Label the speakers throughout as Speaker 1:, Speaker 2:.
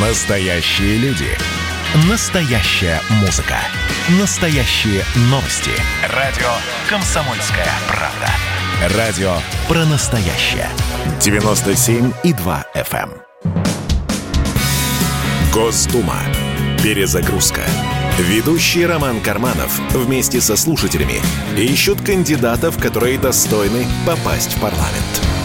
Speaker 1: Настоящие люди. Настоящая музыка. Настоящие новости. Радио «Комсомольская правда». Радио про настоящее. 97,2 FM. эм. Госдума. Перезагрузка. Ведущий Роман Карманов вместе со слушателями ищут кандидатов, которые достойны попасть в парламент.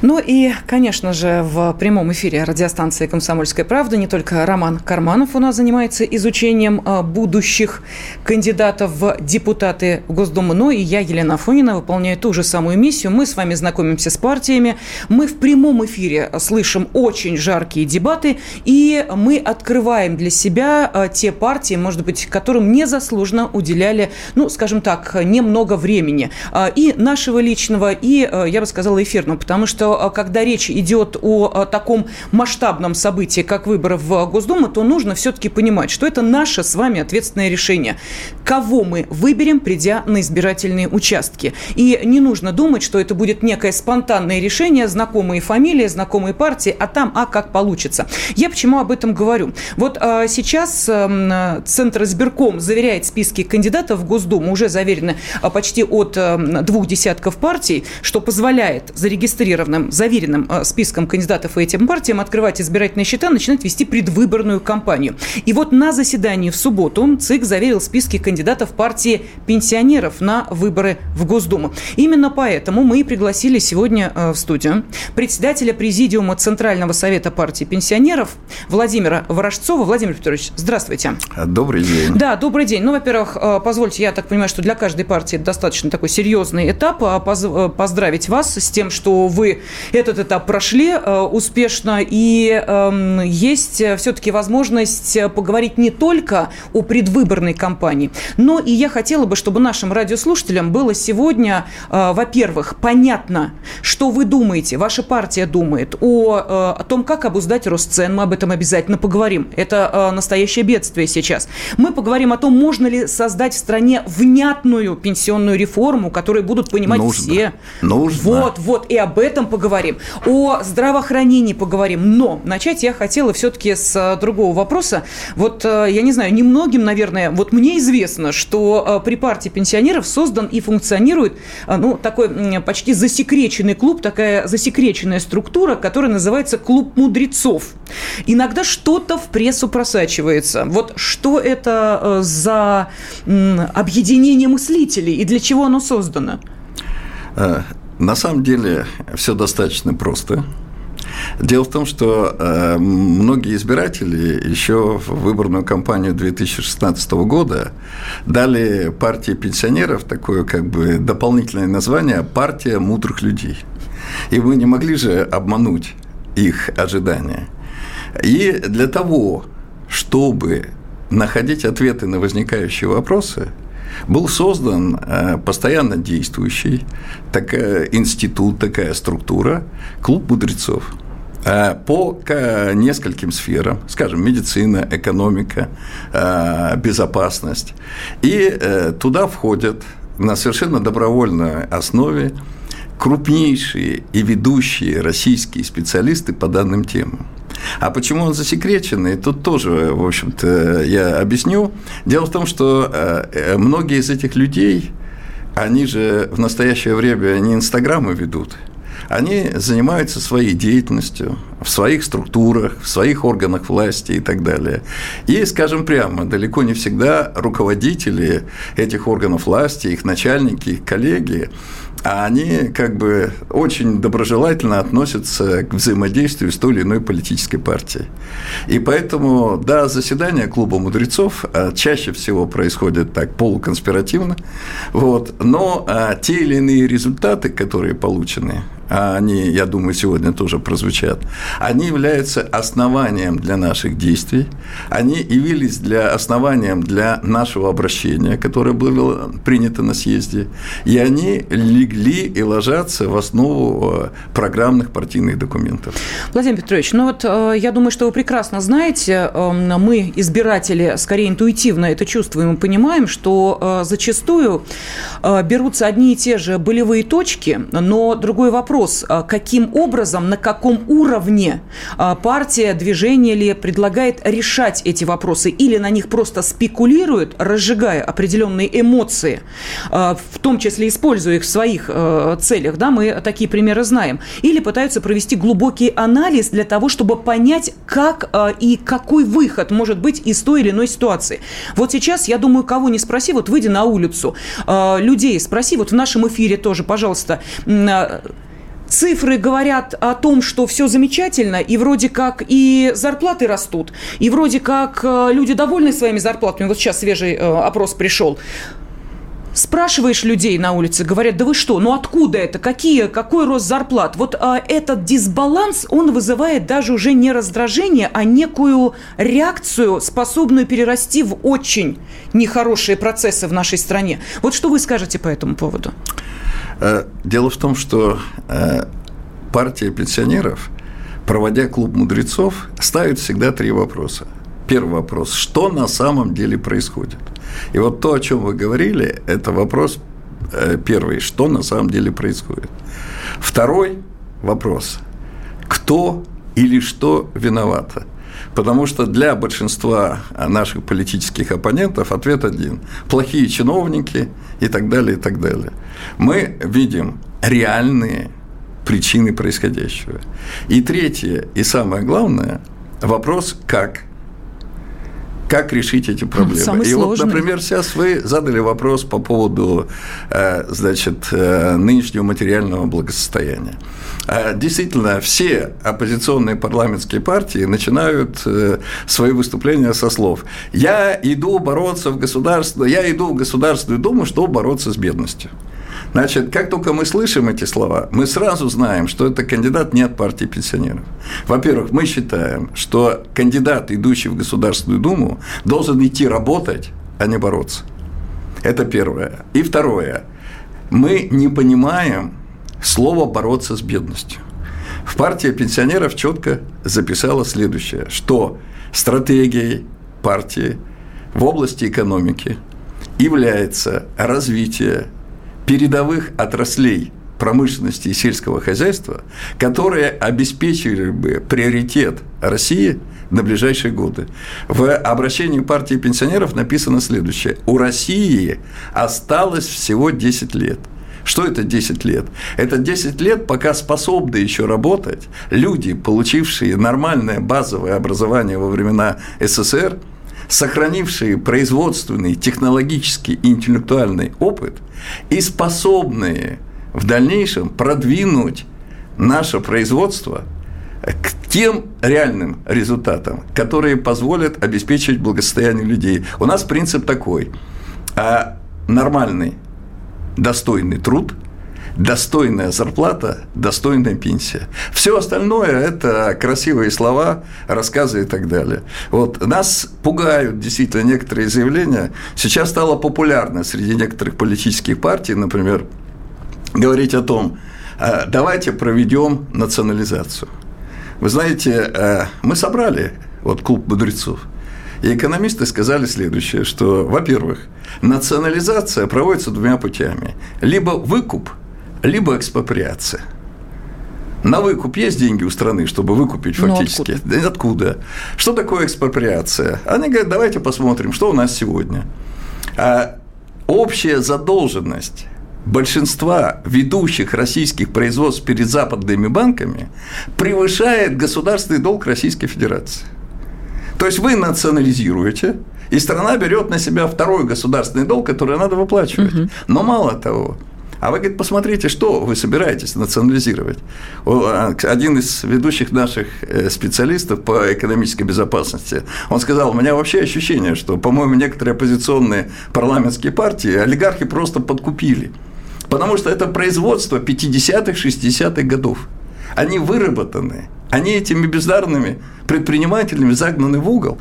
Speaker 2: Ну и, конечно же, в прямом эфире радиостанции «Комсомольская правда» не только Роман Карманов у нас занимается изучением а, будущих кандидатов в депутаты Госдумы, но и я, Елена Афонина, выполняю ту же самую миссию. Мы с вами знакомимся с партиями, мы в прямом эфире слышим очень жаркие дебаты, и мы открываем для себя а, те партии, может быть, которым незаслуженно уделяли, ну, скажем так, немного времени. А, и нашего личного, и, я бы сказала, эфирного, потому что а, когда речь идет о а, таком масштабном событии, как выборы в Госдуму, то нужно все-таки понимать, что это наше с вами ответственное решение. Кого мы выберем, придя на избирательные участки. И не нужно думать, что это будет некое спонтанное решение, знакомые фамилии, знакомые партии, а там, а как получится. Я почему об этом говорю? Вот а, сейчас а, Центр избирком заверяет списки кандидатов в Госдуму, уже заверены а, почти от а, двух десятков партий, что позволяет зарегистрированным определенным, заверенным э, списком кандидатов и этим партиям открывать избирательные счета, начинать вести предвыборную кампанию. И вот на заседании в субботу ЦИК заверил списки кандидатов партии пенсионеров на выборы в Госдуму. Именно поэтому мы и пригласили сегодня э, в студию председателя президиума Центрального совета партии пенсионеров Владимира Ворожцова. Владимир Петрович, здравствуйте.
Speaker 3: Добрый день.
Speaker 2: Да, добрый день. Ну, во-первых, э, позвольте, я так понимаю, что для каждой партии это достаточно такой серьезный этап. А поздравить вас с тем, что вы этот этап прошли э, успешно, и эм, есть э, все-таки возможность э, поговорить не только о предвыборной кампании, но и я хотела бы, чтобы нашим радиослушателям было сегодня, во-первых, понятно, что вы думаете, ваша партия думает о, о том, как обуздать рост цен, мы об этом обязательно поговорим. Это настоящее бедствие сейчас. Мы поговорим о том, можно ли создать в стране внятную пенсионную реформу, которую будут понимать
Speaker 3: Нужно.
Speaker 2: все.
Speaker 3: Нужно.
Speaker 2: Вот, вот, и об этом поговорим поговорим, о здравоохранении поговорим. Но начать я хотела все-таки с э, другого вопроса. Вот, э, я не знаю, немногим, наверное, вот мне известно, что э, при партии пенсионеров создан и функционирует ну, такой почти засекреченный клуб, такая засекреченная структура, которая называется «Клуб мудрецов». Иногда что-то в прессу просачивается. Вот что это за объединение мыслителей и для чего оно создано?
Speaker 3: На самом деле все достаточно просто. Дело в том, что э, многие избиратели еще в выборную кампанию 2016 года дали партии пенсионеров такое как бы дополнительное название «Партия мудрых людей». И мы не могли же обмануть их ожидания. И для того, чтобы находить ответы на возникающие вопросы – был создан э, постоянно действующий такая, институт, такая структура, клуб мудрецов э, по нескольким сферам, скажем, медицина, экономика, э, безопасность. И туда входят на совершенно добровольной основе крупнейшие и ведущие российские специалисты по данным темам. А почему он засекреченный, тут тоже, в общем-то, я объясню. Дело в том, что э, многие из этих людей, они же в настоящее время не инстаграмы ведут, они занимаются своей деятельностью в своих структурах, в своих органах власти и так далее. И, скажем прямо, далеко не всегда руководители этих органов власти, их начальники, их коллеги, а они как бы очень доброжелательно относятся к взаимодействию с той или иной политической партией. И поэтому, да, заседания клуба мудрецов а, чаще всего происходят так полуконспиративно, вот, но а, те или иные результаты, которые получены, а они, я думаю, сегодня тоже прозвучат, они являются основанием для наших действий, они явились для основанием для нашего обращения, которое было принято на съезде, и они легли и ложатся в основу э, программных партийных документов.
Speaker 2: Владимир Петрович, ну вот э, я думаю, что вы прекрасно знаете, эм, мы, избиратели, скорее интуитивно это чувствуем и понимаем, что э, зачастую берутся одни и те же болевые точки, но другой вопрос, вопрос, а, каким образом, на каком уровне а, партия, движение ли предлагает решать эти вопросы, или на них просто спекулирует, разжигая определенные эмоции, в том числе используя их в своих целях, да, мы такие примеры знаем, или пытаются провести глубокий анализ для того, чтобы понять, как и какой выход может быть из той или иной ситуации. Вот сейчас, я думаю, кого не спроси, вот выйди на улицу, людей спроси, вот в нашем эфире тоже, пожалуйста, а, цифры говорят о том, что все замечательно, и вроде как и зарплаты растут, и вроде как э, люди довольны своими зарплатами. Вот сейчас свежий э, опрос пришел. Спрашиваешь людей на улице, говорят, да вы что, ну откуда это, какие, какой рост зарплат? Вот а, этот дисбаланс, он вызывает даже уже не раздражение, а некую реакцию, способную перерасти в очень нехорошие процессы в нашей стране. Вот что вы скажете по этому поводу?
Speaker 3: Э, дело в том, что э, партия пенсионеров, проводя клуб мудрецов, ставит всегда три вопроса. Первый вопрос – что на самом деле происходит? И вот то, о чем вы говорили, это вопрос э, первый – что на самом деле происходит? Второй вопрос – кто или что виновато? Потому что для большинства наших политических оппонентов ответ один – плохие чиновники и так далее, и так далее. Мы видим реальные причины происходящего. И третье, и самое главное – вопрос «как?». Как решить эти проблемы?
Speaker 2: Самый
Speaker 3: и
Speaker 2: сложный.
Speaker 3: вот, например, сейчас вы задали вопрос по поводу, э, значит, э, нынешнего материального благосостояния. А, действительно, все оппозиционные парламентские партии начинают э, свои выступления со слов «Я иду бороться в государство, я иду в Государственную Думу, чтобы бороться с бедностью». Значит, как только мы слышим эти слова, мы сразу знаем, что это кандидат не от партии пенсионеров. Во-первых, мы считаем, что кандидат, идущий в Государственную Думу, должен идти работать, а не бороться. Это первое. И второе. Мы не понимаем, слово «бороться с бедностью». В партии пенсионеров четко записала следующее, что стратегией партии в области экономики является развитие передовых отраслей промышленности и сельского хозяйства, которые обеспечили бы приоритет России на ближайшие годы. В обращении партии пенсионеров написано следующее. У России осталось всего 10 лет – что это 10 лет? Это 10 лет, пока способны еще работать люди, получившие нормальное базовое образование во времена СССР, сохранившие производственный, технологический и интеллектуальный опыт и способные в дальнейшем продвинуть наше производство к тем реальным результатам, которые позволят обеспечить благосостояние людей. У нас принцип такой. А нормальный достойный труд, достойная зарплата, достойная пенсия. Все остальное – это красивые слова, рассказы и так далее. Вот нас пугают действительно некоторые заявления. Сейчас стало популярно среди некоторых политических партий, например, говорить о том, «А, давайте проведем национализацию. Вы знаете, э, мы собрали вот клуб мудрецов – и экономисты сказали следующее, что, во-первых, национализация проводится двумя путями. Либо выкуп, либо экспроприация. На выкуп есть деньги у страны, чтобы выкупить ну, фактически? Откуда? откуда? Что такое экспроприация? Они говорят, давайте посмотрим, что у нас сегодня. А общая задолженность большинства ведущих российских производств перед западными банками превышает государственный долг Российской Федерации. То есть вы национализируете, и страна берет на себя второй государственный долг, который надо выплачивать. Угу. Но мало того, а вы, говорит, посмотрите, что вы собираетесь национализировать. А, один из ведущих наших э, специалистов по экономической безопасности, он сказал, у меня вообще ощущение, что, по-моему, некоторые оппозиционные парламентские партии олигархи просто подкупили. Потому что это производство 50-х, 60-х годов. Они выработаны, они этими бездарными предпринимателями загнаны в угол,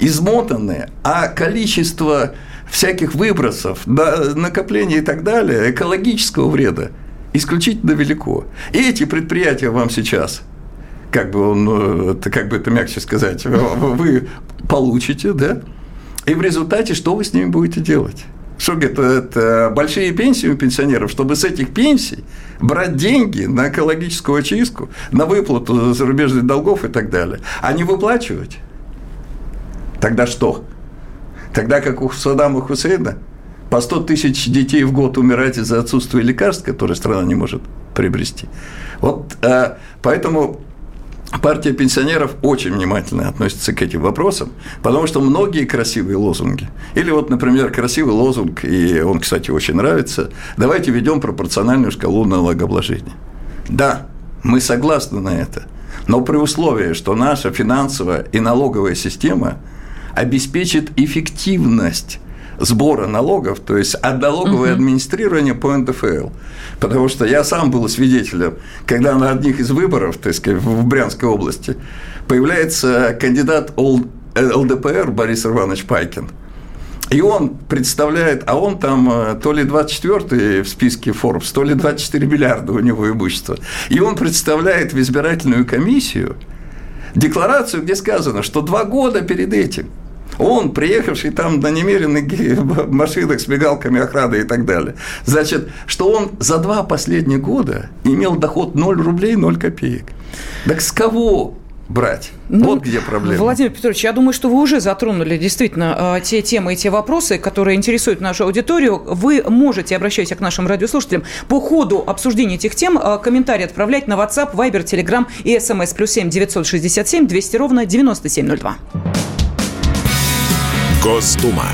Speaker 3: измотанные, а количество всяких выбросов, накопления и так далее, экологического вреда исключительно велико. И эти предприятия вам сейчас как бы, он, как бы это мягче сказать, вы получите, да, и в результате что вы с ними будете делать? Что, говорит, это большие пенсии у пенсионеров, чтобы с этих пенсий брать деньги на экологическую очистку, на выплату зарубежных долгов и так далее, а не выплачивать. Тогда что? Тогда как у Саддама Хусейна по 100 тысяч детей в год умирать из-за отсутствия лекарств, которые страна не может приобрести. Вот э, поэтому партия пенсионеров очень внимательно относится к этим вопросам, потому что многие красивые лозунги, или вот, например, красивый лозунг, и он, кстати, очень нравится, давайте ведем пропорциональную шкалу налогообложения. Да, мы согласны на это, но при условии, что наша финансовая и налоговая система обеспечит эффективность сбора налогов, то есть от налоговое угу. администрирование по НДФЛ. Потому что я сам был свидетелем, когда на одних из выборов, так сказать, в Брянской области, появляется кандидат ЛДПР Борис Иванович Пайкин. И он представляет, а он там э, то ли 24-й в списке Forbes, то ли 24 миллиарда у него имущества. И он представляет в избирательную комиссию декларацию, где сказано, что два года перед этим – он, приехавший там на немеренных машинах с мигалками охраны и так далее. Значит, что он за два последних года имел доход 0 рублей 0 копеек. Так с кого брать. Ну, вот где проблема.
Speaker 2: Владимир Петрович, я думаю, что вы уже затронули действительно э, те темы и те вопросы, которые интересуют нашу аудиторию. Вы можете, обращаясь к нашим радиослушателям, по ходу обсуждения этих тем э, комментарии отправлять на WhatsApp, Viber, Telegram и SMS плюс 7 967 200 ровно 9702.
Speaker 1: Госдума.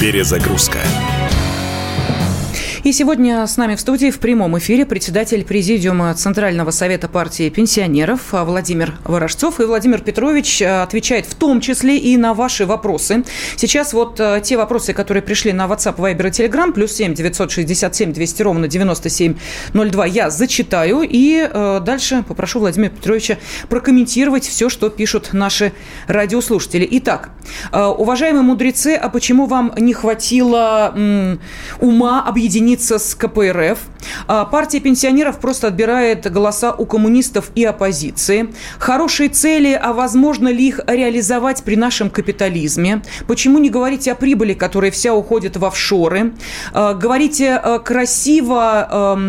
Speaker 1: Перезагрузка.
Speaker 2: И сегодня с нами в студии в прямом эфире председатель Президиума Центрального совета партии пенсионеров Владимир Ворожцов. И Владимир Петрович э, отвечает в том числе и на ваши вопросы. Сейчас вот э, те вопросы, которые пришли на WhatsApp, Viber и Telegram, плюс 7 967 200 ровно 9702, я зачитаю. И э, дальше попрошу Владимира Петровича прокомментировать все, что пишут наши радиослушатели. Итак, уважаемые мудрецы, а почему вам не хватило ума объединить объединиться с КПРФ. А, партия пенсионеров просто отбирает голоса у коммунистов и оппозиции. Хорошие цели, а возможно ли их реализовать при нашем капитализме? Почему не говорите о прибыли, которая вся уходит в офшоры? А, говорите а, красиво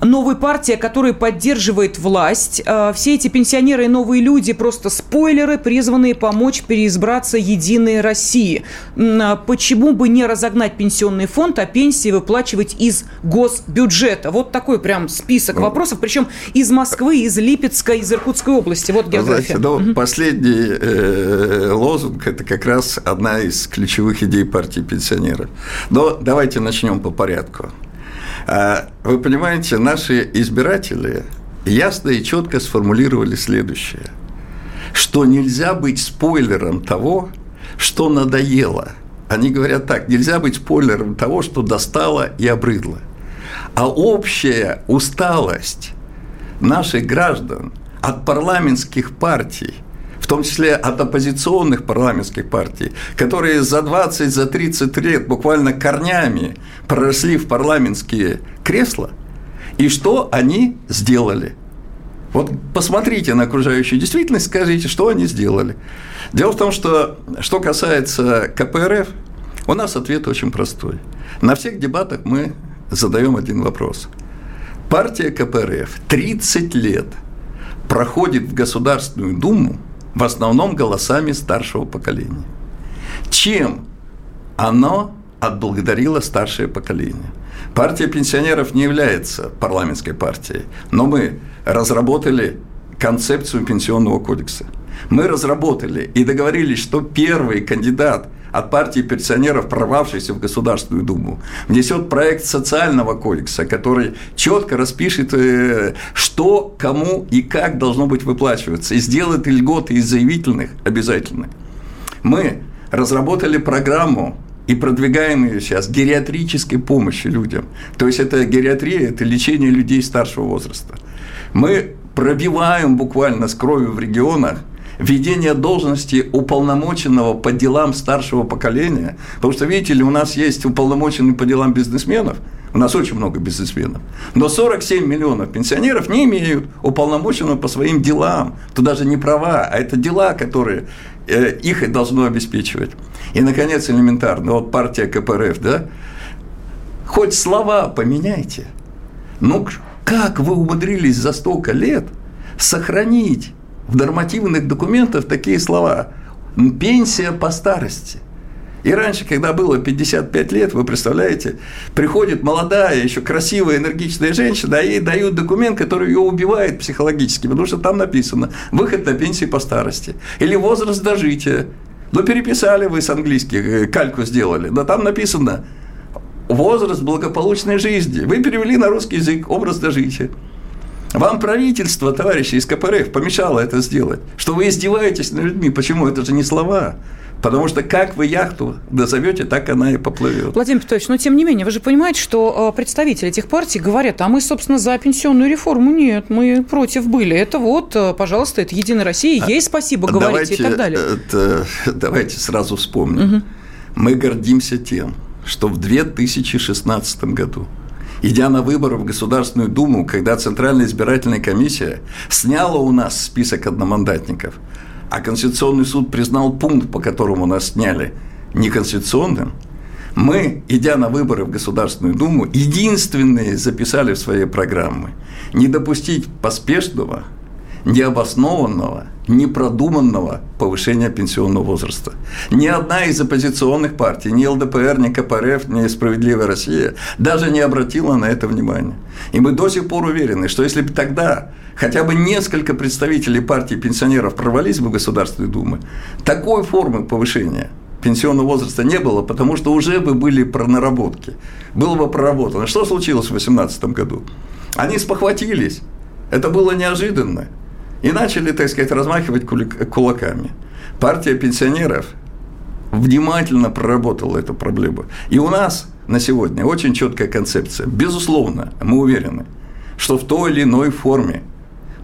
Speaker 2: новая партия, которая поддерживает власть. А, все эти пенсионеры и новые люди просто спойлеры, призванные помочь переизбраться Единой России. А почему бы не разогнать пенсионный фонд, а пенсии выплачивать из госбюджета? Вот такой прям список вопросов, причем из Москвы, из Липецка, из Иркутской области. Вот география.
Speaker 3: Знаете, ну, угу. последний э, лозунг – это как раз одна из ключевых идей партии пенсионеров. Но давайте начнем по порядку. А, вы понимаете, наши избиратели ясно и четко сформулировали следующее, что нельзя быть спойлером того, что надоело. Они говорят так, нельзя быть спойлером того, что достало и обрыдло. А общая усталость наших граждан от парламентских партий – том числе от оппозиционных парламентских партий, которые за 20, за 30 лет буквально корнями проросли в парламентские кресла, и что они сделали. Вот посмотрите на окружающую действительность, скажите, что они сделали. Дело в том, что что касается КПРФ, у нас ответ очень простой. На всех дебатах мы задаем один вопрос. Партия КПРФ 30 лет проходит в Государственную Думу в основном голосами старшего поколения. Чем оно отблагодарило старшее поколение? Партия пенсионеров не является парламентской партией, но мы разработали концепцию пенсионного кодекса. Мы разработали и договорились, что первый кандидат от партии пенсионеров, прорвавшийся в Государственную Думу, внесет проект социального кодекса, который четко распишет, э, что, кому и как должно быть выплачиваться, и сделает льготы из заявительных обязательно. Мы разработали программу и продвигаем ее сейчас гериатрической помощи людям. То есть это гериатрия, это лечение людей старшего возраста. Мы пробиваем буквально с кровью в регионах введение должности уполномоченного по делам старшего поколения. Потому что, видите ли, у нас есть уполномоченный по делам бизнесменов, у нас очень много бизнесменов. Но 47 миллионов пенсионеров не имеют уполномоченного по своим делам. Это даже не права, а это дела, которые э, их и должно обеспечивать. И, наконец, элементарно, вот партия КПРФ, да, хоть слова поменяйте. Ну, как вы умудрились за столько лет сохранить в нормативных документах такие слова? Пенсия по старости. И раньше, когда было 55 лет, вы представляете, приходит молодая, еще красивая, энергичная женщина, а ей дают документ, который ее убивает психологически, потому что там написано «выход на пенсию по старости» или «возраст дожития». Ну, переписали вы с английских, э, кальку сделали, но там написано возраст благополучной жизни. Вы перевели на русский язык образ дожития. Вам правительство, товарищи из КПРФ, помешало это сделать. Что вы издеваетесь над людьми. Почему? Это же не слова. Потому что как вы яхту назовете, так она и поплывет.
Speaker 2: Владимир Петрович, но тем не менее, вы же понимаете, что э, представители этих партий говорят, а мы, собственно, за пенсионную реформу. Нет, мы против были. Это вот, э, пожалуйста, это Единая Россия, ей спасибо говорите давайте, и так далее.
Speaker 3: Это, давайте сразу вспомним. Угу. Мы гордимся тем, что в 2016 году идя на выборы в Государственную Думу, когда Центральная избирательная комиссия сняла у нас список одномандатников, а Конституционный суд признал пункт, по которому нас сняли, неконституционным, мы, идя на выборы в Государственную Думу, единственные записали в своей программы не допустить поспешного – необоснованного, непродуманного повышения пенсионного возраста. Ни одна из оппозиционных партий, ни ЛДПР, ни КПРФ, ни «Справедливая Россия» даже не обратила на это внимание. И мы до сих пор уверены, что если бы тогда хотя бы несколько представителей партии пенсионеров провалились бы в Государственной Думе, такой формы повышения пенсионного возраста не было, потому что уже бы были наработки. Было бы проработано. Что случилось в 2018 году? Они спохватились. Это было неожиданно и начали, так сказать, размахивать кулаками. Партия пенсионеров внимательно проработала эту проблему. И у нас на сегодня очень четкая концепция. Безусловно, мы уверены, что в той или иной форме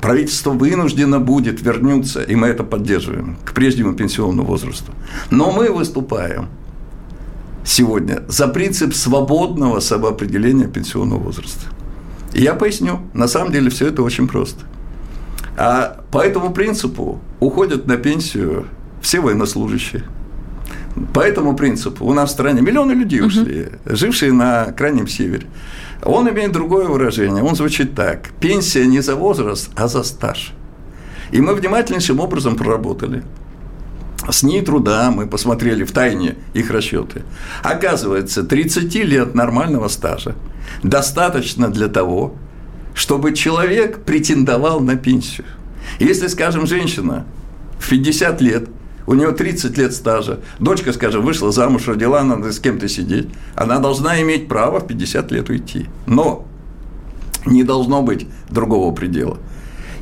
Speaker 3: правительство вынуждено будет вернуться, и мы это поддерживаем, к прежнему пенсионному возрасту. Но мы выступаем сегодня за принцип свободного самоопределения пенсионного возраста. И я поясню, на самом деле все это очень просто. А по этому принципу уходят на пенсию все военнослужащие. По этому принципу у нас в стране миллионы людей ушли, угу. жившие на крайнем севере. Он имеет другое выражение. Он звучит так. Пенсия не за возраст, а за стаж. И мы внимательнейшим образом проработали. С ней труда мы посмотрели в тайне их расчеты. Оказывается, 30 лет нормального стажа достаточно для того, чтобы человек претендовал на пенсию. Если, скажем, женщина в 50 лет, у нее 30 лет стажа, дочка, скажем, вышла замуж, родила, надо с кем-то сидеть, она должна иметь право в 50 лет уйти. Но не должно быть другого предела.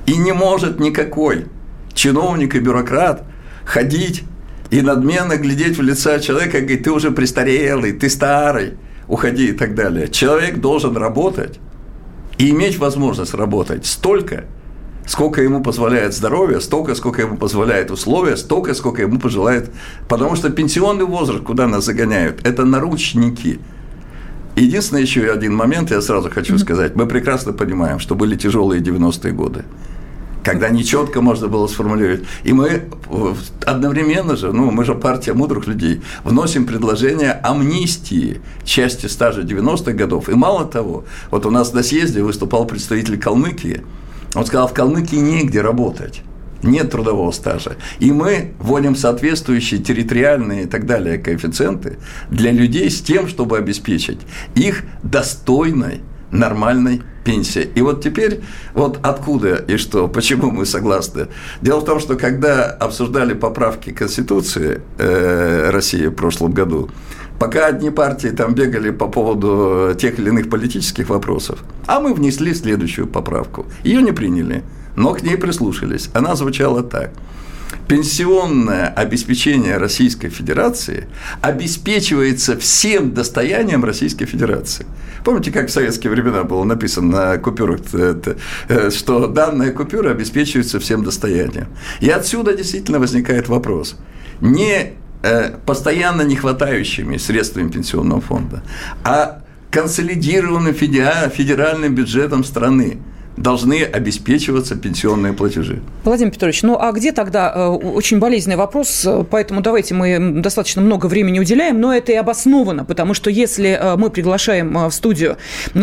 Speaker 3: И не может никакой чиновник и бюрократ ходить и надменно глядеть в лицо человека и говорить, ты уже престарелый, ты старый, уходи и так далее. Человек должен работать и иметь возможность работать столько, сколько ему позволяет здоровье, столько, сколько ему позволяет условия, столько, сколько ему пожелает. Потому что пенсионный возраст, куда нас загоняют, это наручники. Единственный еще один момент, я сразу хочу сказать. Мы прекрасно понимаем, что были тяжелые 90-е годы когда нечетко можно было сформулировать. И мы одновременно же, ну, мы же партия мудрых людей, вносим предложение амнистии части стажа 90-х годов. И мало того, вот у нас на съезде выступал представитель Калмыкии, он сказал, в Калмыкии негде работать нет трудового стажа. И мы вводим соответствующие территориальные и так далее коэффициенты для людей с тем, чтобы обеспечить их достойной, нормальной пенсия. И вот теперь, вот откуда и что, почему мы согласны? Дело в том, что когда обсуждали поправки Конституции э, России в прошлом году, пока одни партии там бегали по поводу тех или иных политических вопросов, а мы внесли следующую поправку. Ее не приняли, но к ней прислушались. Она звучала так. Пенсионное обеспечение Российской Федерации обеспечивается всем достоянием Российской Федерации. Помните, как в советские времена было написано на купюрах, э, что данная купюра обеспечивается всем достоянием. И отсюда действительно возникает вопрос. Не э, постоянно не хватающими средствами пенсионного фонда, а консолидированным федеральным бюджетом страны – должны обеспечиваться пенсионные платежи.
Speaker 2: Владимир Петрович, ну а где тогда э, очень болезненный вопрос, поэтому давайте мы достаточно много времени уделяем, но это и обосновано, потому что если э, мы приглашаем э, в студию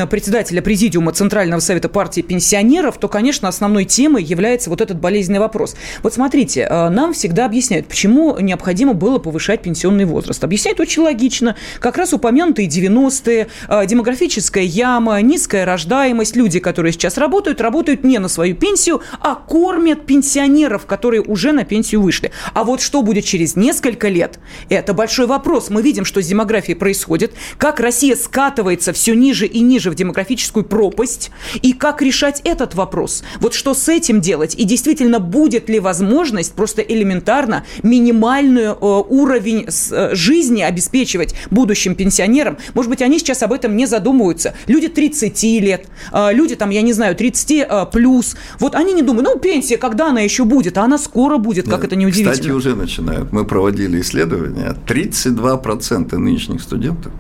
Speaker 2: председателя президиума Центрального совета партии пенсионеров, то, конечно, основной темой является вот этот болезненный вопрос. Вот смотрите, нам всегда объясняют, почему необходимо было повышать пенсионный возраст. Объясняют очень логично. Как раз упомянутые 90-е, демографическая яма, низкая рождаемость, люди, которые сейчас работают, работают, работают не на свою пенсию, а кормят пенсионеров, которые уже на пенсию вышли. А вот что будет через несколько лет, это большой вопрос. Мы видим, что с демографией происходит, как Россия скатывается все ниже и ниже в демографическую пропасть, и как решать этот вопрос. Вот что с этим делать, и действительно будет ли возможность просто элементарно минимальную э, уровень э, жизни обеспечивать будущим пенсионерам. Может быть, они сейчас об этом не задумываются. Люди 30 лет, э, люди там, я не знаю, 30 30 а, плюс. Вот они не думают, ну, пенсия, когда она еще будет? А она скоро будет, как это неудивительно.
Speaker 3: Кстати, уже начинают. Мы проводили исследования. 32% нынешних студентов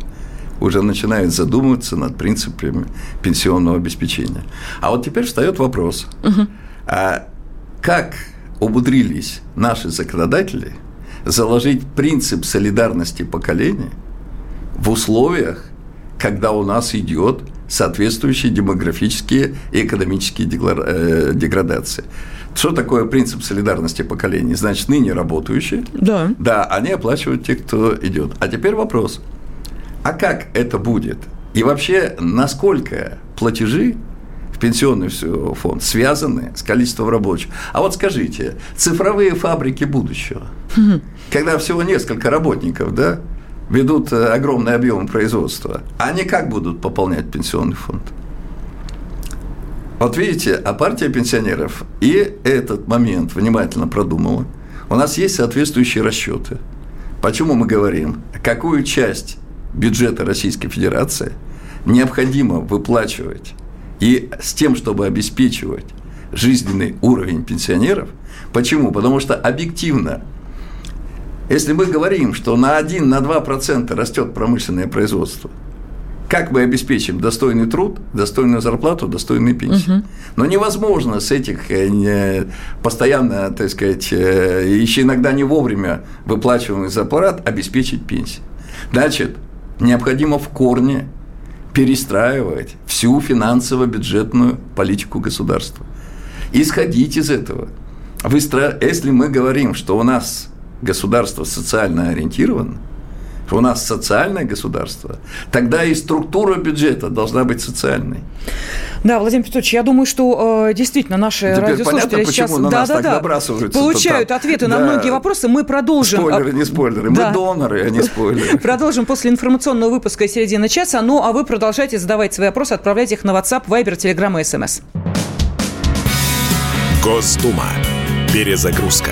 Speaker 3: уже начинают задумываться над принципами пенсионного обеспечения. А вот теперь встает вопрос, угу. а как умудрились наши законодатели заложить принцип солидарности поколений в условиях, когда у нас идет соответствующие демографические и экономические э, деградации. Что такое принцип солидарности поколений? Значит, ныне работающие, да. да, они оплачивают тех, кто идет. А теперь вопрос, а как это будет? И вообще, насколько платежи в пенсионный фонд связаны с количеством рабочих? А вот скажите, цифровые фабрики будущего, когда всего несколько работников, да, ведут э, огромный объем производства, они как будут пополнять пенсионный фонд? Вот видите, а партия пенсионеров и этот момент внимательно продумала. У нас есть соответствующие расчеты. Почему мы говорим, какую часть бюджета Российской Федерации необходимо выплачивать и с тем, чтобы обеспечивать жизненный уровень пенсионеров. Почему? Потому что объективно если мы говорим, что на 1-2% на 2% растет промышленное производство, как мы обеспечим достойный труд, достойную зарплату, достойные пенсии? Угу. Но невозможно с этих э, постоянно, так сказать, э, еще иногда не вовремя выплачиваемых зарплат обеспечить пенсии. Значит, необходимо в корне перестраивать всю финансово-бюджетную политику государства. Исходить из этого. Выстро... Если мы говорим, что у нас государство социально ориентировано, у нас социальное государство, тогда и структура бюджета должна быть социальной.
Speaker 2: Да, Владимир Петрович, я думаю, что э, действительно наши Теперь радиослушатели
Speaker 3: понятно,
Speaker 2: сейчас
Speaker 3: на да, нас да, так да.
Speaker 2: Получают
Speaker 3: там.
Speaker 2: ответы да. на многие вопросы. Мы продолжим.
Speaker 3: Спойлеры, не спойлеры. Да. Мы доноры, а не спойлеры.
Speaker 2: Продолжим после информационного выпуска середины часа. Ну, а вы продолжайте задавать свои вопросы, отправлять их на WhatsApp, Viber, Telegram и SMS.
Speaker 1: Госдума. Перезагрузка.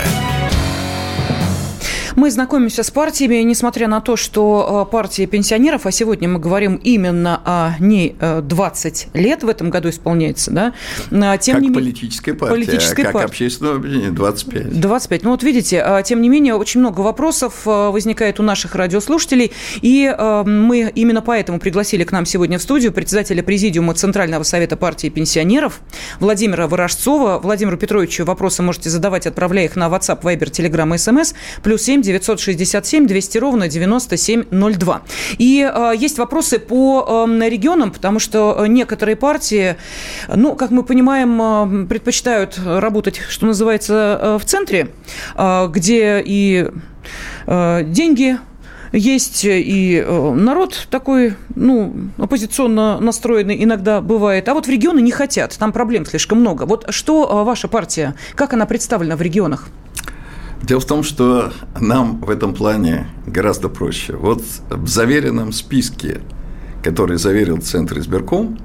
Speaker 2: Мы знакомимся с партиями, несмотря на то, что э, партия пенсионеров, а сегодня мы говорим именно о ней 20 э, лет, в этом году исполняется, да?
Speaker 3: А, тем как не политическая партия, политическая как партия. общественное объединение, 25.
Speaker 2: 25. Ну вот видите, а, тем не менее, очень много вопросов э, возникает у наших радиослушателей, и мы именно поэтому пригласили к нам сегодня в студию председателя Президиума Центрального совета партии пенсионеров Владимира Ворожцова. Владимиру Петровичу вопросы можете задавать, отправляя их на WhatsApp, Viber, Telegram SMS, плюс 7 967 200 ровно 9702. И э, есть вопросы по э, регионам, потому что некоторые партии, ну, как мы понимаем, э, предпочитают работать, что называется, э, в центре, э, где и э, деньги есть и э, народ такой, ну, оппозиционно настроенный иногда бывает. А вот в регионы не хотят, там проблем слишком много. Вот что э, ваша партия, как она представлена в регионах?
Speaker 3: Дело в том, что нам в этом плане гораздо проще. Вот в заверенном списке, который заверил Центр избирком,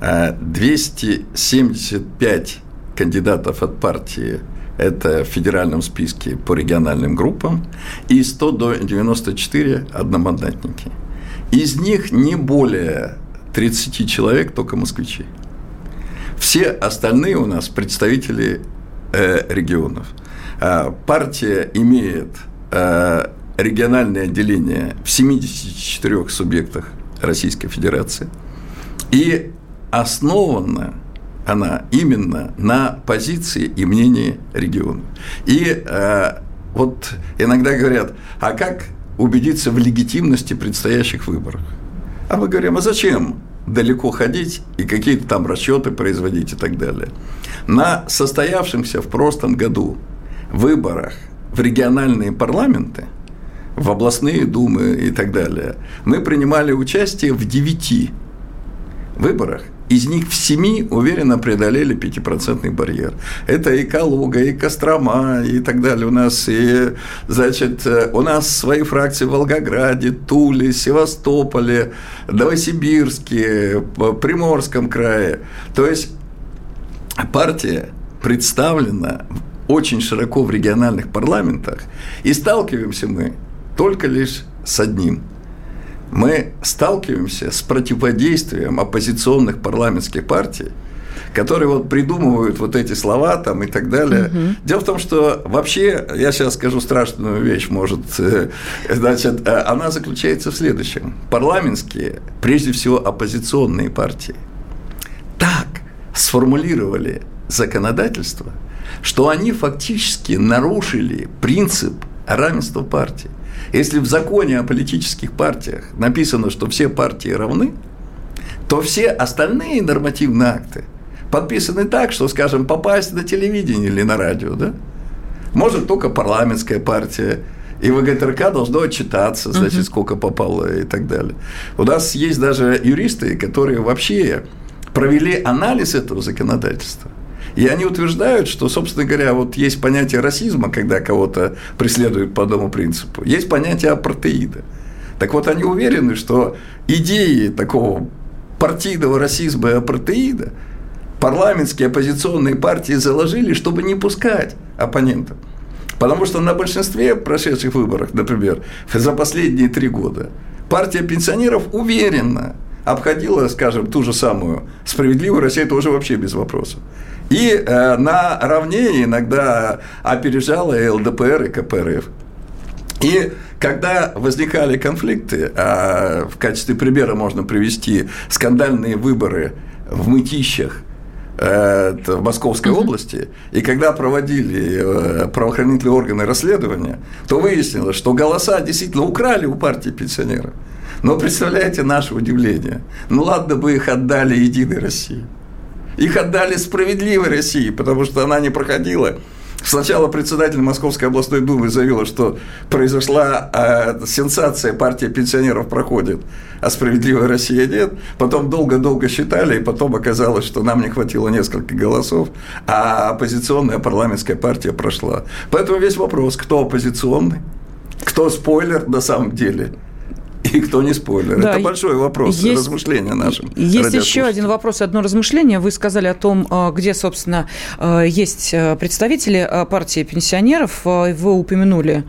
Speaker 3: 275 э, кандидатов от партии это в федеральном списке по региональным группам, и 194 одномандатники. Из них не более 30 человек только москвичи. Все остальные у нас представители э, регионов. Э, партия имеет э, региональное отделение в 74 субъектах Российской Федерации. И основана она именно на позиции и мнении региона. И э, вот иногда говорят, а как убедиться в легитимности предстоящих выборов? А мы говорим, а зачем далеко ходить и какие-то там расчеты производить и так далее. На состоявшемся в прошлом году выборах в региональные парламенты, в областные думы и так далее, мы принимали участие в девяти выборах, из них в семи уверенно преодолели пятипроцентный барьер. Это и Калуга, и Кострома, и так далее. У нас, и, значит, у нас свои фракции в Волгограде, Туле, Севастополе, Новосибирске, Приморском крае. То есть партия представлена очень широко в региональных парламентах, и сталкиваемся мы только лишь с одним – мы сталкиваемся с противодействием оппозиционных парламентских партий, которые вот придумывают вот эти слова там и так далее. Угу. Дело в том, что вообще, я сейчас скажу страшную вещь, может, э, значит, э, она заключается в следующем. Парламентские, прежде всего оппозиционные партии, так сформулировали законодательство, что они фактически нарушили принцип равенства партий. Если в законе о политических партиях написано, что все партии равны, то все остальные нормативные акты подписаны так, что, скажем, попасть на телевидение или на радио, да, может только парламентская партия, и ВГТРК должно отчитаться, значит, сколько попало и так далее. У нас есть даже юристы, которые вообще провели анализ этого законодательства – и они утверждают, что, собственно говоря, вот есть понятие расизма, когда кого-то преследуют по одному принципу, есть понятие апартеида. Так вот, они уверены, что идеи такого партийного расизма и апартеида парламентские оппозиционные партии заложили, чтобы не пускать оппонентов. Потому что на большинстве прошедших выборах, например, за последние три года, партия пенсионеров уверенно обходила, скажем, ту же самую справедливую Россию, это уже вообще без вопросов. И э, наравне иногда опережала и ЛДПР, и КПРФ. И когда возникали конфликты, а в качестве примера можно привести скандальные выборы в Мытищах, э, в Московской uh-huh. области, и когда проводили э, правоохранительные органы расследования, то выяснилось, что голоса действительно украли у партии пенсионеров. Но представляете наше удивление? Ну ладно бы их отдали Единой России. Их отдали справедливой России, потому что она не проходила Сначала председатель Московской областной думы заявила, что произошла э, сенсация, партия пенсионеров проходит, а справедливая Россия нет. Потом долго-долго считали, и потом оказалось, что нам не хватило несколько голосов, а оппозиционная парламентская партия прошла. Поэтому весь вопрос, кто оппозиционный, кто спойлер на самом деле – и кто не спойлер. Да, Это большой вопрос, есть, размышления нашим.
Speaker 2: Есть еще один вопрос, одно размышление. Вы сказали о том, а, где, собственно, а, есть а, представители партии пенсионеров. Вы упомянули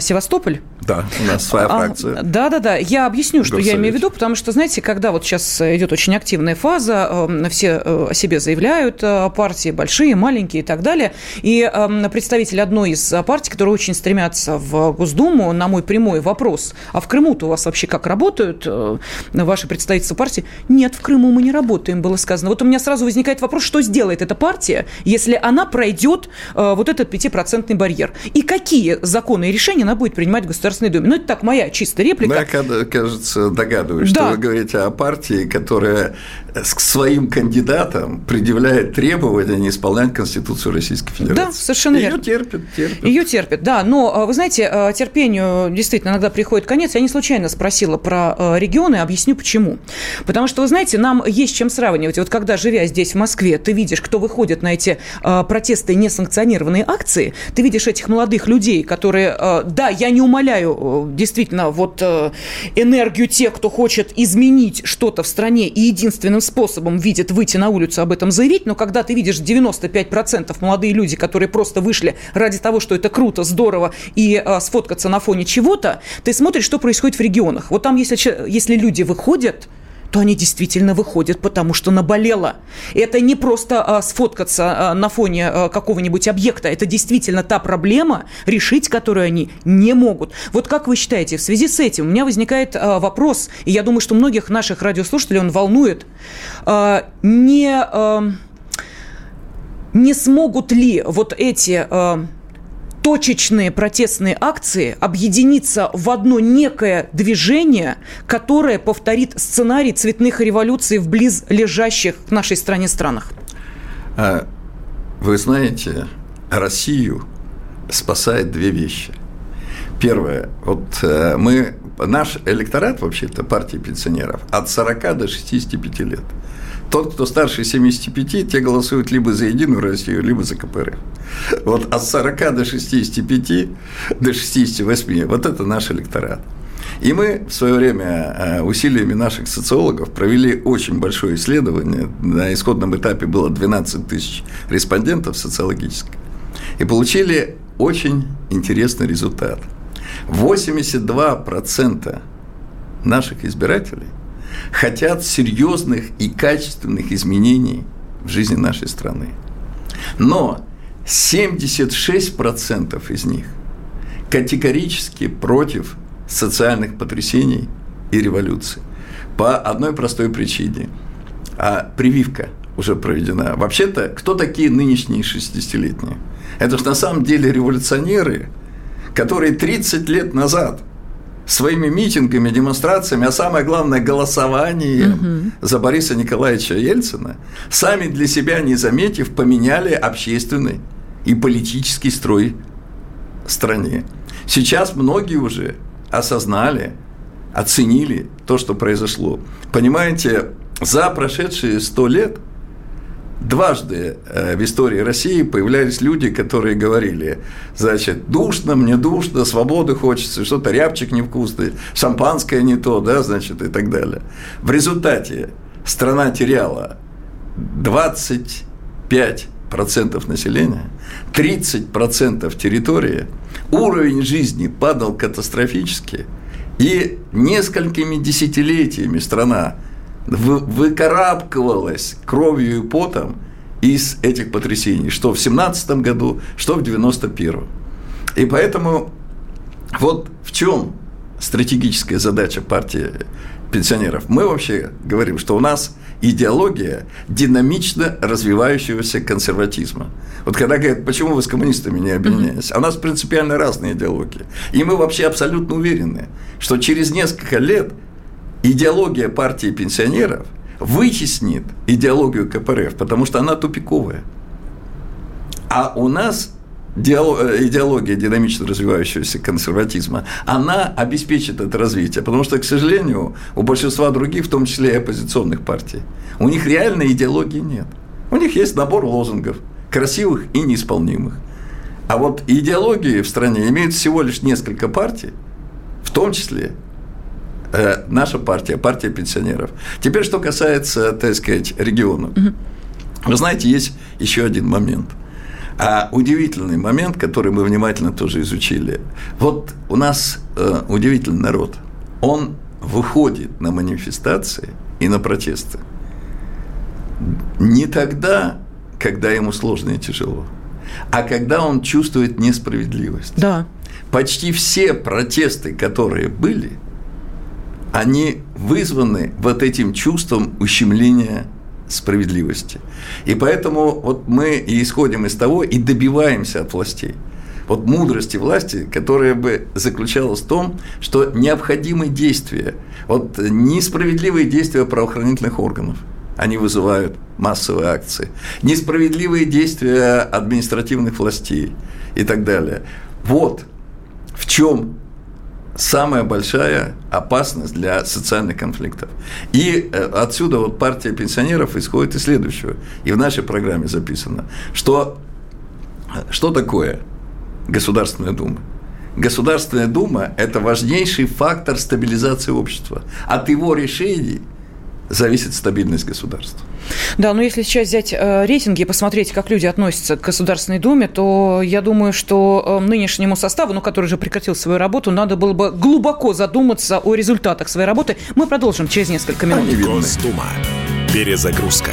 Speaker 2: Севастополь.
Speaker 3: Да, у нас своя фракция.
Speaker 2: Да, да, да. Я объясню, что я имею в виду, потому что, знаете, когда вот сейчас идет очень активная фаза, все э, о себе заявляют, партии большие, маленькие и так далее, и представитель одной из партий, которые очень стремятся в Госдуму, на мой прямой вопрос, а в Крыму-то у вас вообще как работают э, ваши представительства партии? Нет, в Крыму мы не работаем, было сказано. Вот у меня сразу возникает вопрос, что сделает эта партия, если она пройдет э, вот этот пятипроцентный барьер? И какие законы и решения она будет принимать в Государственной Думе? Ну, это так, моя чистая реплика.
Speaker 3: Я, кажется, догадываюсь, да. что вы говорите о партии, которая к своим кандидатам предъявляет требования не исполнять Конституцию Российской Федерации.
Speaker 2: Да, совершенно
Speaker 3: Ее
Speaker 2: верно.
Speaker 3: Ее терпят, терпят.
Speaker 2: Ее терпят, да. Но, вы знаете, терпению действительно иногда приходит конец. Я не случайно спросила про э, регионы, объясню почему. Потому что, вы знаете, нам есть чем сравнивать. Вот когда, живя здесь, в Москве, ты видишь, кто выходит на эти э, протесты несанкционированные акции, ты видишь этих молодых людей, которые, э, да, я не умоляю действительно вот энергию тех, кто хочет изменить что-то в стране и единственным способом видит выйти на улицу об этом заявить, но когда ты видишь 95% молодые люди, которые просто вышли ради того, что это круто, здорово, и а, сфоткаться на фоне чего-то, ты смотришь, что происходит в регионах. Вот там, если, если люди выходят, то они действительно выходят, потому что наболело. Это не просто а, сфоткаться а, на фоне а, какого-нибудь объекта, это действительно та проблема, решить которую они не могут. Вот как вы считаете, в связи с этим у меня возникает а, вопрос, и я думаю, что многих наших радиослушателей он волнует, а, не, а, не смогут ли вот эти... А, точечные протестные акции объединиться в одно некое движение, которое повторит сценарий цветных революций в близлежащих к нашей стране странах?
Speaker 3: А, вы знаете, Россию спасает две вещи. Первое, вот э, мы, наш электорат, вообще-то, партии пенсионеров, от 40 до 65 лет – тот, кто старше 75, те голосуют либо за Единую Россию, либо за КПРФ. Вот от 40 до 65, до 68, вот это наш электорат. И мы в свое время э, усилиями наших социологов провели очень большое исследование. На исходном этапе было 12 тысяч респондентов социологических. И получили очень интересный результат. 82% наших избирателей – хотят серьезных и качественных изменений в жизни нашей страны. Но 76% из них категорически против социальных потрясений и революции. По одной простой причине. А прививка уже проведена. Вообще-то, кто такие нынешние 60-летние? Это же на самом деле революционеры, которые 30 лет назад – своими митингами, демонстрациями, а самое главное голосованием угу. за Бориса Николаевича Ельцина, сами для себя не заметив, поменяли общественный и политический строй стране. Сейчас многие уже осознали, оценили то, что произошло. Понимаете, за прошедшие сто лет – дважды э, в истории России появлялись люди, которые говорили, значит, душно, мне душно, свободы хочется, что-то рябчик невкусный, шампанское не то, да, значит, и так далее. В результате страна теряла 25% населения, 30% территории, уровень жизни падал катастрофически, и несколькими десятилетиями страна выкарабкивалась кровью и потом из этих потрясений, что в 17 году, что в 91 И поэтому вот в чем стратегическая задача партии пенсионеров. Мы вообще говорим, что у нас идеология динамично развивающегося консерватизма. Вот когда говорят, почему вы с коммунистами не объединяетесь, а у нас принципиально разные идеологии. И мы вообще абсолютно уверены, что через несколько лет идеология партии пенсионеров вытеснит идеологию КПРФ, потому что она тупиковая. А у нас э, идеология динамично развивающегося консерватизма, она обеспечит это развитие. Потому что, к сожалению, у большинства других, в том числе и оппозиционных партий, у них реальной идеологии нет. У них есть набор лозунгов, красивых и неисполнимых. А вот идеологии в стране имеют всего лишь несколько партий, в том числе Э, наша партия, партия пенсионеров. Теперь, что касается, так сказать, региона. Вы знаете, есть еще один момент. А удивительный момент, который мы внимательно тоже изучили. Вот у нас э, удивительный народ. Он выходит на манифестации и на протесты. Не тогда, когда ему сложно и тяжело, а когда он чувствует несправедливость.
Speaker 2: Да.
Speaker 3: Почти все протесты, которые были, они вызваны вот этим чувством ущемления справедливости. И поэтому вот мы и исходим из того и добиваемся от властей. Вот мудрости власти, которая бы заключалась в том, что необходимы действия, вот несправедливые действия правоохранительных органов, они вызывают массовые акции, несправедливые действия административных властей и так далее. Вот в чем самая большая опасность для социальных конфликтов. И э, отсюда вот партия пенсионеров исходит из следующего, и в нашей программе записано, что что такое Государственная Дума? Государственная Дума – это важнейший фактор стабилизации общества. От его решений зависит стабильность государства.
Speaker 2: Да, но если сейчас взять э, рейтинги и посмотреть, как люди относятся к Государственной Думе, то я думаю, что э, нынешнему составу, ну, который уже прекратил свою работу, надо было бы глубоко задуматься о результатах своей работы. Мы продолжим через несколько минут.
Speaker 1: Госдума. Перезагрузка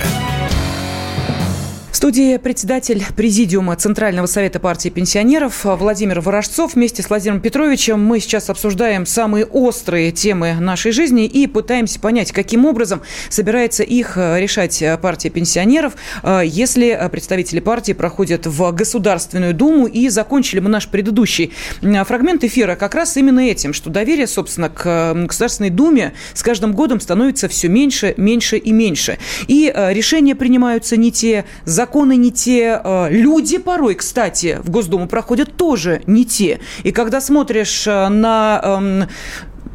Speaker 2: студии председатель Президиума Центрального совета партии пенсионеров Владимир Ворожцов. Вместе с Владимиром Петровичем мы сейчас обсуждаем самые острые темы нашей жизни и пытаемся понять, каким образом собирается их решать партия пенсионеров, если представители партии проходят в Государственную Думу. И закончили мы наш предыдущий фрагмент эфира как раз именно этим, что доверие, собственно, к Государственной Думе с каждым годом становится все меньше, меньше и меньше. И решения принимаются не те, законы законы не те, э, люди порой, кстати, в Госдуму проходят тоже не те. И когда смотришь э, на эм,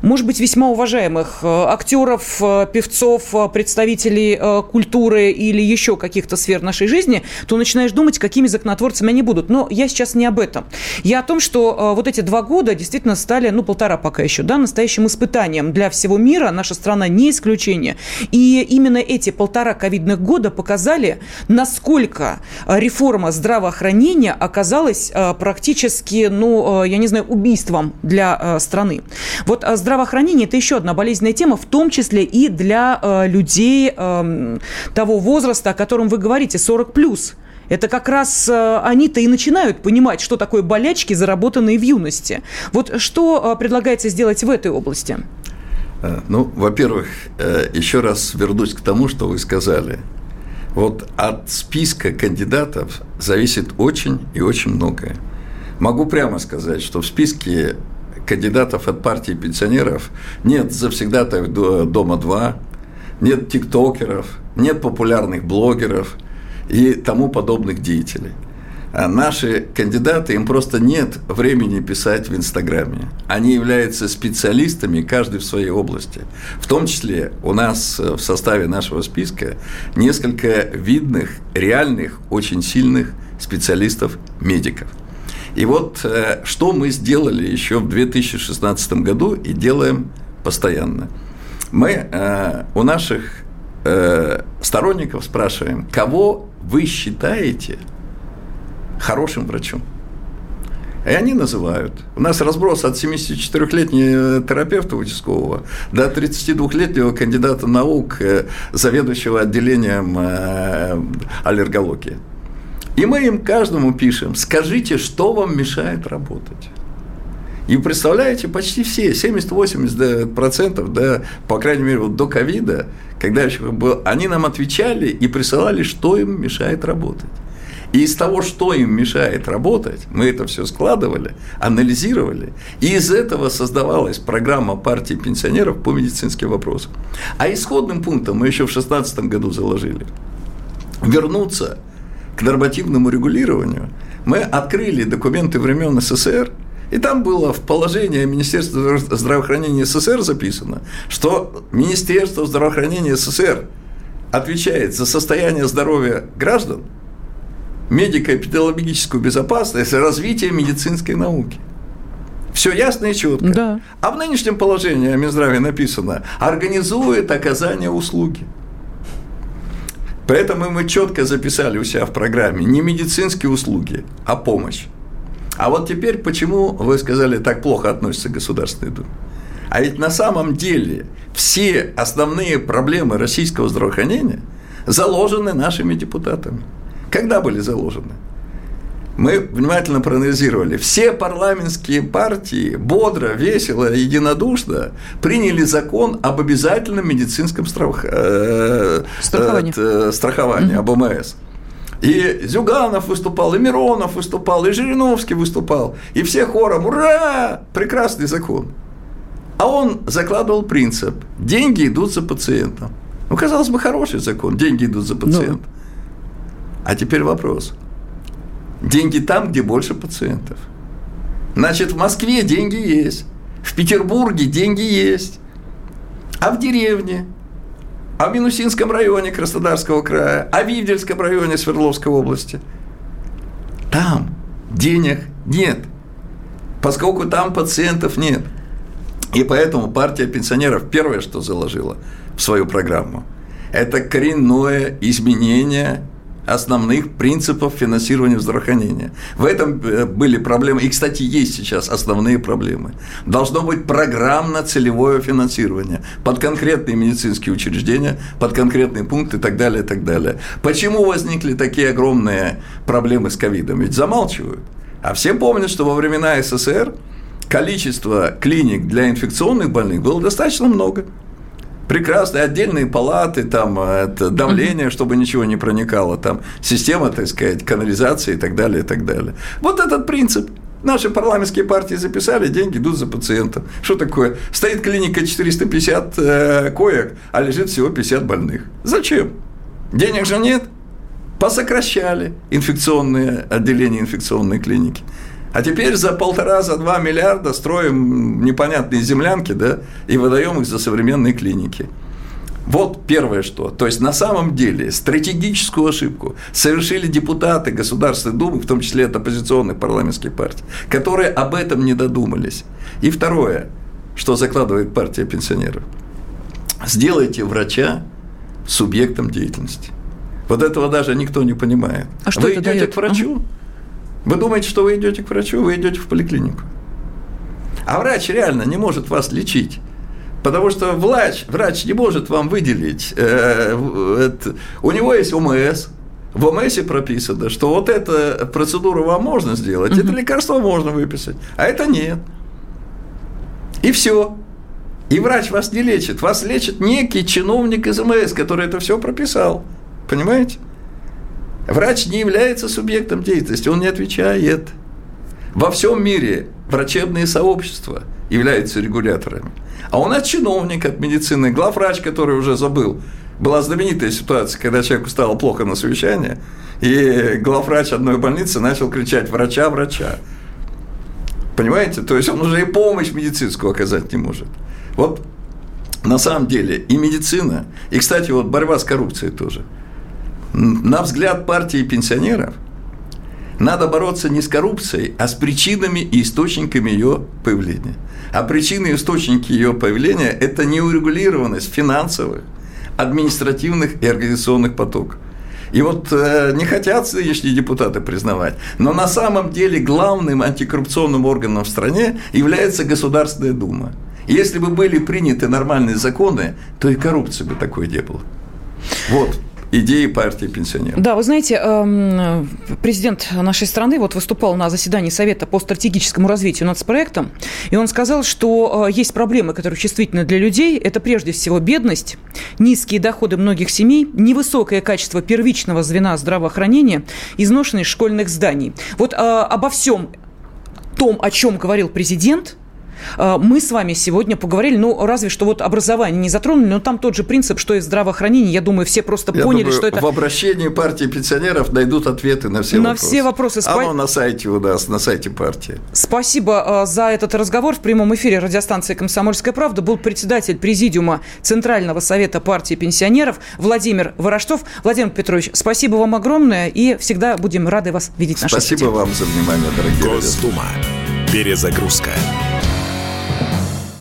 Speaker 2: может быть, весьма уважаемых э, актеров, э, певцов, э, представителей культуры или еще каких-то сфер нашей жизни, то начинаешь думать, какими законотворцами они будут. Но я сейчас не об этом. Я о том, что вот эти два года действительно стали, ну, полтора пока еще, да, настоящим испытанием для всего мира. Наша страна не исключение. И именно эти полтора ковидных года показали, насколько реформа здравоохранения оказалась практически, ну, я не знаю, убийством для страны. Вот здравоохранение здравоохранение – это еще одна болезненная тема, в том числе и для э, людей э, того возраста, о котором вы говорите, 40+. Это как раз э, они-то и начинают понимать, что такое болячки, заработанные в юности. Вот что э, предлагается сделать в этой области?
Speaker 3: Э, ну, во-первых, еще раз вернусь к тому, что вы сказали. Вот от списка кандидатов зависит очень и очень многое. Могу прямо сказать, что в списке кандидатов от партии пенсионеров, нет завсегдатаев Дома-2, нет тиктокеров, нет популярных блогеров и тому подобных деятелей. А наши кандидаты, им просто нет времени писать в Инстаграме. Они являются специалистами, каждый в своей области. В том числе у нас в составе нашего списка несколько видных, реальных, очень сильных специалистов-медиков – и вот э, что мы сделали еще в 2016 году и делаем постоянно. Мы э, у наших э, сторонников спрашиваем, кого вы считаете хорошим врачом? И они называют. У нас разброс от 74-летнего терапевта участкового до 32-летнего кандидата наук, заведующего отделением аллергологии. И мы им каждому пишем, скажите, что вам мешает работать. И представляете, почти все, 70-80%, да, по крайней мере, вот до ковида, когда еще был, они нам отвечали и присылали, что им мешает работать. И из того, что им мешает работать, мы это все складывали, анализировали, и из этого создавалась программа партии пенсионеров по медицинским вопросам. А исходным пунктом мы еще в 2016 году заложили вернуться к нормативному регулированию, мы открыли документы времен СССР, и там было в положении Министерства здравоохранения СССР записано, что Министерство здравоохранения СССР отвечает за состояние здоровья граждан, медико-эпидемиологическую безопасность развитие медицинской науки. Все ясно и четко.
Speaker 2: Да.
Speaker 3: А в нынешнем положении о Минздраве написано организует оказание услуги. Поэтому мы четко записали у себя в программе не медицинские услуги, а помощь. А вот теперь почему вы сказали так плохо относится к Государственной Думе? А ведь на самом деле все основные проблемы российского здравоохранения заложены нашими депутатами. Когда были заложены? Мы внимательно проанализировали. Все парламентские партии бодро, весело, единодушно приняли закон об обязательном медицинском страх... Э, страховании, э, страховании об ОМС. И Зюганов выступал, и Миронов выступал, и Жириновский выступал. И все хором «Ура! Прекрасный закон!» А он закладывал принцип «деньги идут за пациентом». Ну, казалось бы, хороший закон, деньги идут за пациентом. Ну. А теперь вопрос – Деньги там, где больше пациентов. Значит, в Москве деньги есть, в Петербурге деньги есть, а в деревне, а в Минусинском районе Краснодарского края, а в Вивдельском районе Свердловской области. Там денег нет, поскольку там пациентов нет. И поэтому партия пенсионеров первое, что заложила в свою программу – Это коренное изменение основных принципов финансирования здравоохранения. В этом э, были проблемы, и, кстати, есть сейчас основные проблемы. Должно быть программно-целевое финансирование под конкретные медицинские учреждения, под конкретные пункты и так далее, и так далее. Почему возникли такие огромные проблемы с ковидом? Ведь замалчивают. А все помнят, что во времена СССР количество клиник для инфекционных больных было достаточно много прекрасные отдельные палаты, там это давление, чтобы ничего не проникало, там система, так сказать, канализации и так далее, и так далее. Вот этот принцип. Наши парламентские партии записали, деньги идут за пациентом. Что такое? Стоит клиника 450 э, коек, а лежит всего 50 больных. Зачем? Денег же нет. Посокращали инфекционные отделения инфекционной клиники. А теперь за полтора, за два миллиарда строим непонятные землянки, да, и выдаем их за современные клиники. Вот первое что. То есть, на самом деле, стратегическую ошибку совершили депутаты Государственной Думы, в том числе от оппозиционных парламентских партий, которые об этом не додумались. И второе, что закладывает партия пенсионеров. Сделайте врача субъектом деятельности. Вот этого даже никто не понимает.
Speaker 2: А что Вы это идете дает?
Speaker 3: к врачу, ага вы думаете, что вы идете к врачу, вы идете в поликлинику. А врач реально не может вас лечить. Потому что врач, врач не может вам выделить. Э, это, у него есть ОМС, в ОМСе прописано, что вот эту процедуру вам можно сделать, это лекарство можно выписать, а это нет. И все. И врач вас не лечит. Вас лечит некий чиновник из ОМС, который это все прописал. Понимаете? Врач не является субъектом деятельности, он не отвечает. Во всем мире врачебные сообщества являются регуляторами. А у нас чиновник от медицины, главврач, который уже забыл. Была знаменитая ситуация, когда человеку стало плохо на совещании, и главврач одной больницы начал кричать «врача, врача». Понимаете? То есть он уже и помощь медицинскую оказать не может. Вот на самом деле и медицина, и, кстати, вот борьба с коррупцией тоже – на взгляд партии пенсионеров, надо бороться не с коррупцией, а с причинами и источниками ее появления. А причины и источники ее появления – это неурегулированность финансовых, административных и организационных потоков. И вот э, не хотят нынешние депутаты признавать, но на самом деле главным антикоррупционным органом в стране является Государственная Дума. Если бы были приняты нормальные законы, то и коррупции бы такой не было. Вот идеи партии пенсионеров.
Speaker 2: Да, вы знаете, эм, президент нашей страны вот выступал на заседании Совета по стратегическому развитию нацпроекта, и он сказал, что э, есть проблемы, которые чувствительны для людей. Это прежде всего бедность, низкие доходы многих семей, невысокое качество первичного звена здравоохранения, изношенность школьных зданий. Вот э, обо всем том, о чем говорил президент – мы с вами сегодня поговорили, ну, разве что вот образование не затронули, но там тот же принцип, что и здравоохранение. Я думаю, все просто Я поняли, думаю, что это...
Speaker 3: в обращении партии пенсионеров найдут ответы на все
Speaker 2: на
Speaker 3: вопросы.
Speaker 2: На все вопросы.
Speaker 3: Спа... Оно на сайте у нас, на сайте партии.
Speaker 2: Спасибо а, за этот разговор. В прямом эфире радиостанции «Комсомольская правда» был председатель президиума Центрального совета партии пенсионеров Владимир Ворожтов. Владимир Петрович, спасибо вам огромное и всегда будем рады вас видеть в
Speaker 3: нашей Спасибо вам за внимание, дорогие
Speaker 1: Госдума. Перезагрузка.